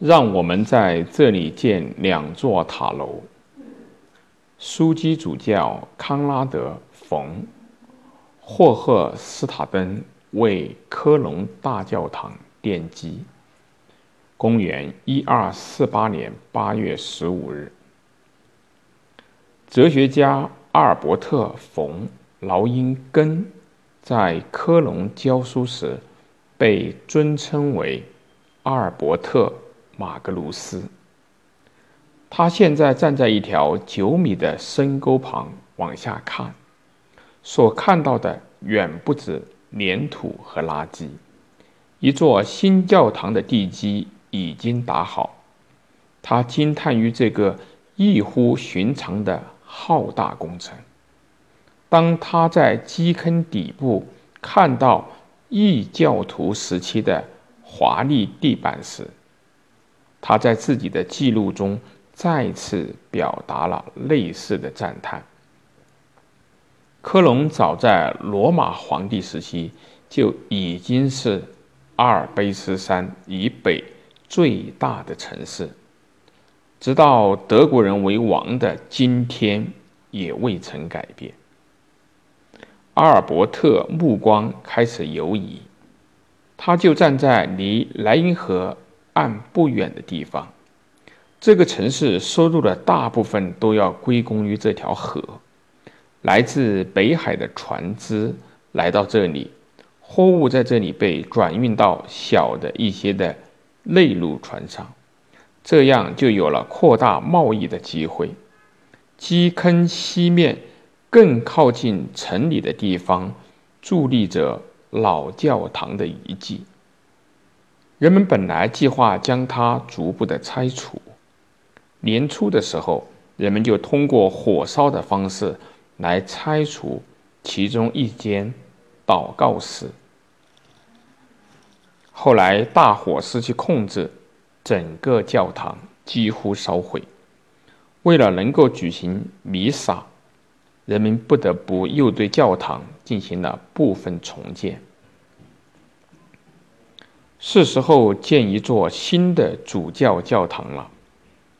让我们在这里建两座塔楼。枢机主教康拉德·冯·霍赫斯塔登为科隆大教堂奠基。公元一二四八年八月十五日，哲学家阿尔伯特·冯·劳因根在科隆教书时，被尊称为阿尔伯特·马格卢斯。他现在站在一条九米的深沟旁往下看，所看到的远不止粘土和垃圾。一座新教堂的地基。已经打好，他惊叹于这个异乎寻常的浩大工程。当他在基坑底部看到异教徒时期的华丽地板时，他在自己的记录中再次表达了类似的赞叹。科隆早在罗马皇帝时期就已经是阿尔卑斯山以北。最大的城市，直到德国人为王的今天也未曾改变。阿尔伯特目光开始游移，他就站在离莱茵河岸不远的地方。这个城市收入的大部分都要归功于这条河。来自北海的船只来到这里，货物在这里被转运到小的一些的。内陆船上，这样就有了扩大贸易的机会。基坑西面更靠近城里的地方，伫立着老教堂的遗迹。人们本来计划将它逐步的拆除。年初的时候，人们就通过火烧的方式来拆除其中一间祷告室。后来大火失去控制，整个教堂几乎烧毁。为了能够举行弥撒，人们不得不又对教堂进行了部分重建。是时候建一座新的主教教堂了，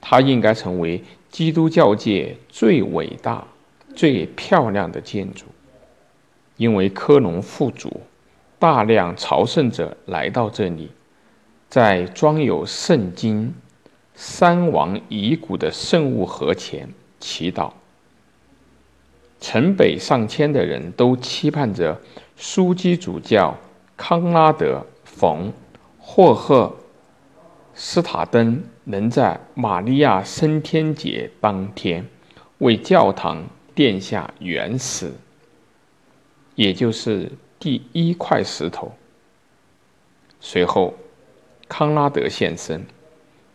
它应该成为基督教界最伟大、最漂亮的建筑，因为科隆富足。大量朝圣者来到这里，在装有圣经、三王遗骨的圣物盒前祈祷。城北上千的人都期盼着枢机主教康拉德·冯·霍赫斯塔登能在玛利亚升天节当天为教堂奠下原石，也就是。第一块石头。随后，康拉德现身，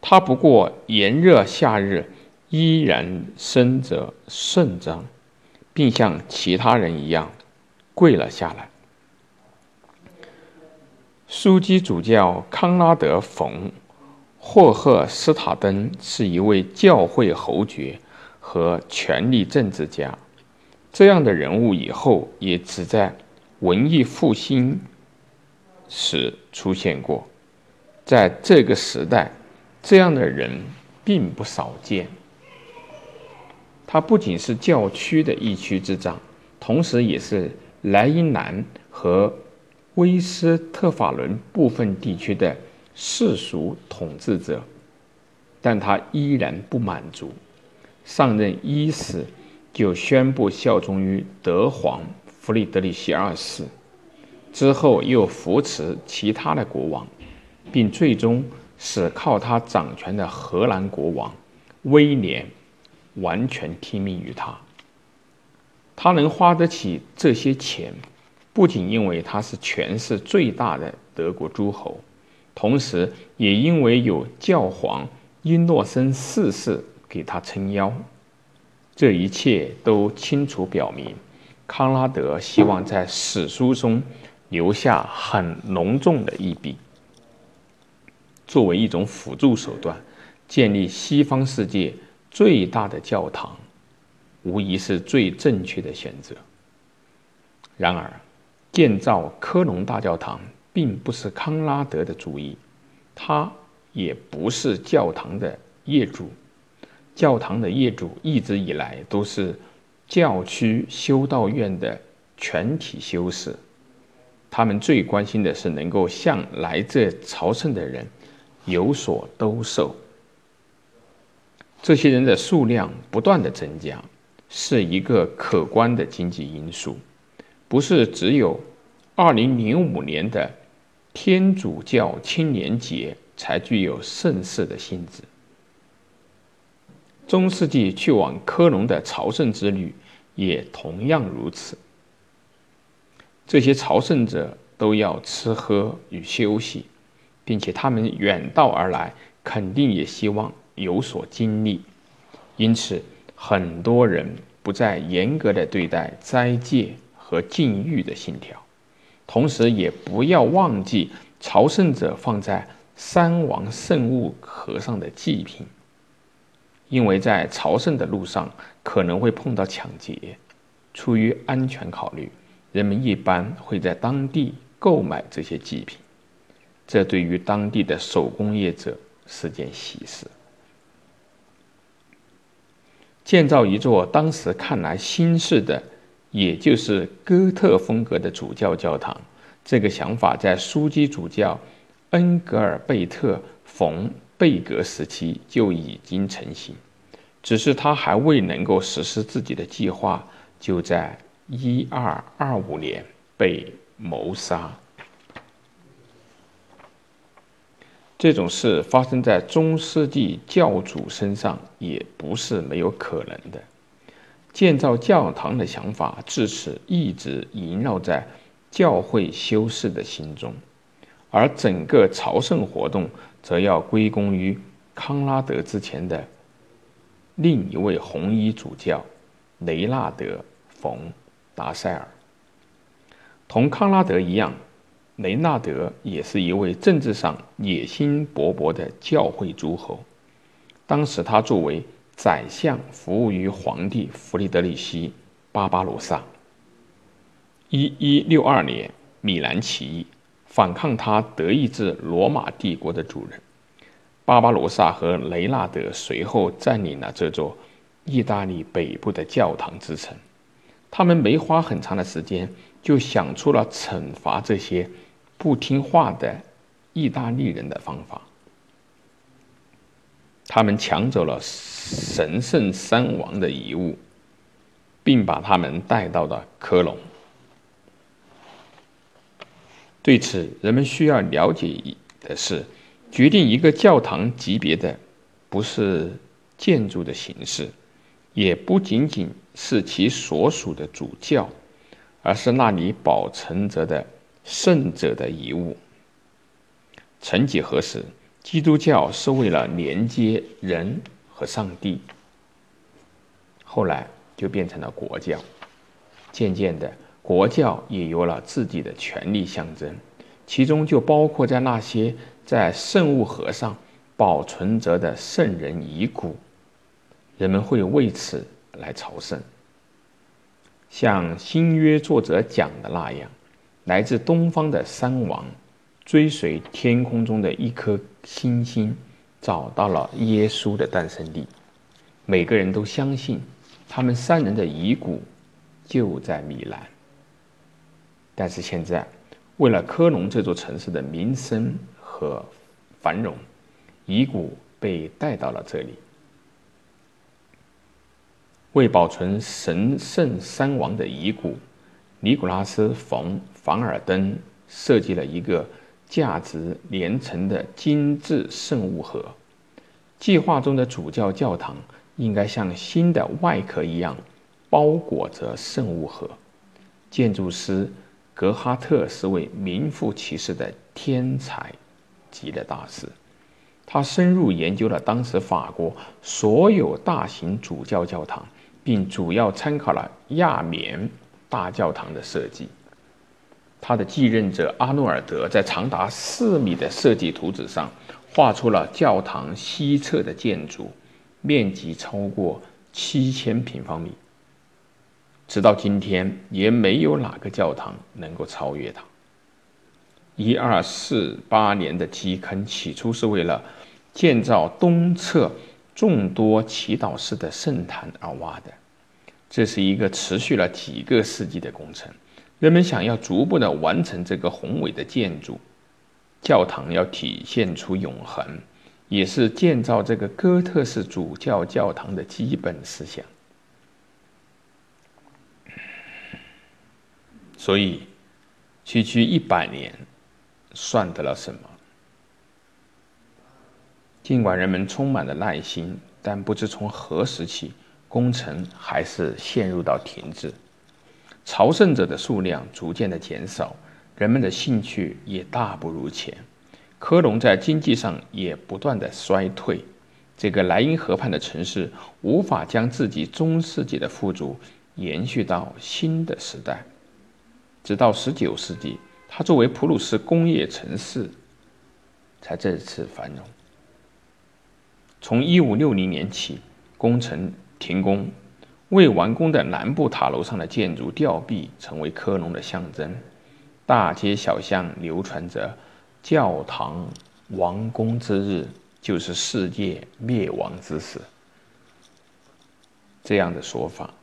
他不过炎热夏日依然身着盛装，并像其他人一样跪了下来。枢机主教康拉德·冯·霍赫斯塔登是一位教会侯爵和权力政治家，这样的人物以后也只在。文艺复兴时出现过，在这个时代，这样的人并不少见。他不仅是教区的一区之长，同时也是莱茵兰和威斯特法伦部分地区的世俗统治者。但他依然不满足，上任伊始就宣布效忠于德皇。弗里德里希二世之后，又扶持其他的国王，并最终使靠他掌权的荷兰国王威廉完全听命于他。他能花得起这些钱，不仅因为他是权势最大的德国诸侯，同时也因为有教皇英诺森四世给他撑腰。这一切都清楚表明。康拉德希望在史书中留下很浓重的一笔，作为一种辅助手段，建立西方世界最大的教堂，无疑是最正确的选择。然而，建造科隆大教堂并不是康拉德的主意，他也不是教堂的业主。教堂的业主一直以来都是教区修道院的全体修士，他们最关心的是能够向来这朝圣的人有所兜售。这些人的数量不断的增加，是一个可观的经济因素，不是只有二零零五年的天主教青年节才具有盛世的性质。中世纪去往科隆的朝圣之旅也同样如此。这些朝圣者都要吃喝与休息，并且他们远道而来，肯定也希望有所经历。因此，很多人不再严格的对待斋戒和禁欲的信条，同时也不要忘记朝圣者放在三王圣物盒上的祭品。因为在朝圣的路上可能会碰到抢劫，出于安全考虑，人们一般会在当地购买这些祭品，这对于当地的手工业者是件喜事。建造一座当时看来新式的，也就是哥特风格的主教教堂，这个想法在枢机主教恩格尔贝特·冯。贝格时期就已经成型，只是他还未能够实施自己的计划，就在一二二五年被谋杀。这种事发生在中世纪教主身上也不是没有可能的。建造教堂的想法至此一直萦绕在教会修士的心中，而整个朝圣活动。则要归功于康拉德之前的另一位红衣主教雷纳德·冯·达塞尔。同康拉德一样，雷纳德也是一位政治上野心勃勃的教会诸侯。当时他作为宰相，服务于皇帝弗里德里希·巴巴罗萨。一一六二年，米兰起义。反抗他德意志罗马帝国的主人巴巴罗萨和雷纳德随后占领了这座意大利北部的教堂之城。他们没花很长的时间，就想出了惩罚这些不听话的意大利人的方法。他们抢走了神圣三王的遗物，并把他们带到了科隆。对此，人们需要了解的是，决定一个教堂级别的，不是建筑的形式，也不仅仅是其所属的主教，而是那里保存着的圣者的遗物。曾几何时，基督教是为了连接人和上帝，后来就变成了国教，渐渐的。国教也有了自己的权力象征，其中就包括在那些在圣物盒上保存着的圣人遗骨，人们会为此来朝圣。像新约作者讲的那样，来自东方的三王追随天空中的一颗星星，找到了耶稣的诞生地。每个人都相信，他们三人的遗骨就在米兰。但是现在，为了科隆这座城市的名声和繁荣，遗骨被带到了这里。为保存神圣三王的遗骨，尼古拉斯·冯·凡尔登设计了一个价值连城的精致圣物盒。计划中的主教教堂应该像新的外壳一样包裹着圣物盒。建筑师。格哈特是位名副其实的天才级的大师，他深入研究了当时法国所有大型主教教堂，并主要参考了亚眠大教堂的设计。他的继任者阿诺尔德在长达四米的设计图纸上画出了教堂西侧的建筑，面积超过七千平方米。直到今天，也没有哪个教堂能够超越它。一二四八年的基坑，起初是为了建造东侧众多祈祷室的圣坛而挖的。这是一个持续了几个世纪的工程。人们想要逐步的完成这个宏伟的建筑。教堂要体现出永恒，也是建造这个哥特式主教教堂的基本思想。所以，区区一百年，算得了什么？尽管人们充满了耐心，但不知从何时起，工程还是陷入到停滞。朝圣者的数量逐渐的减少，人们的兴趣也大不如前。科隆在经济上也不断的衰退。这个莱茵河畔的城市无法将自己中世纪的富足延续到新的时代。直到十九世纪，它作为普鲁士工业城市，才再次繁荣。从一五六零年起，工程停工，未完工的南部塔楼上的建筑吊臂成为科隆的象征。大街小巷流传着“教堂完工之日就是世界灭亡之时”这样的说法。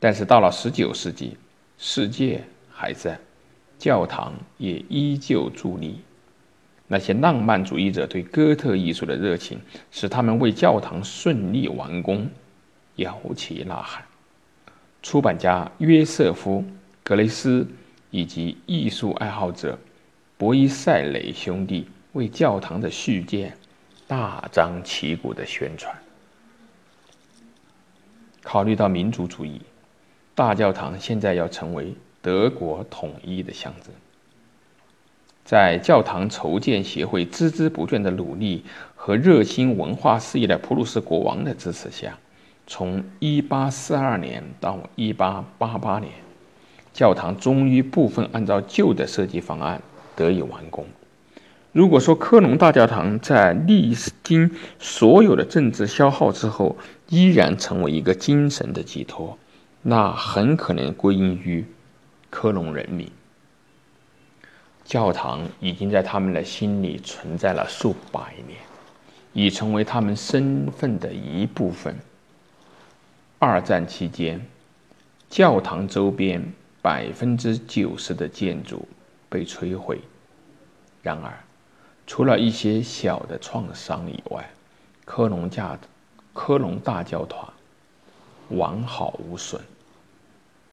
但是到了十九世纪，世界还在，教堂也依旧伫立。那些浪漫主义者对哥特艺术的热情，使他们为教堂顺利完工摇旗呐喊。出版家约瑟夫·格雷斯以及艺术爱好者博伊塞雷兄弟为教堂的续建大张旗鼓的宣传。考虑到民族主义。大教堂现在要成为德国统一的象征。在教堂筹建协会孜孜不倦的努力和热心文化事业的普鲁士国王的支持下，从1842年到1888年，教堂终于部分按照旧的设计方案得以完工。如果说科隆大教堂在历经所有的政治消耗之后，依然成为一个精神的寄托。那很可能归因于科隆人民。教堂已经在他们的心里存在了数百年，已成为他们身份的一部分。二战期间，教堂周边百分之九十的建筑被摧毁。然而，除了一些小的创伤以外，科隆架科隆大教堂完好无损。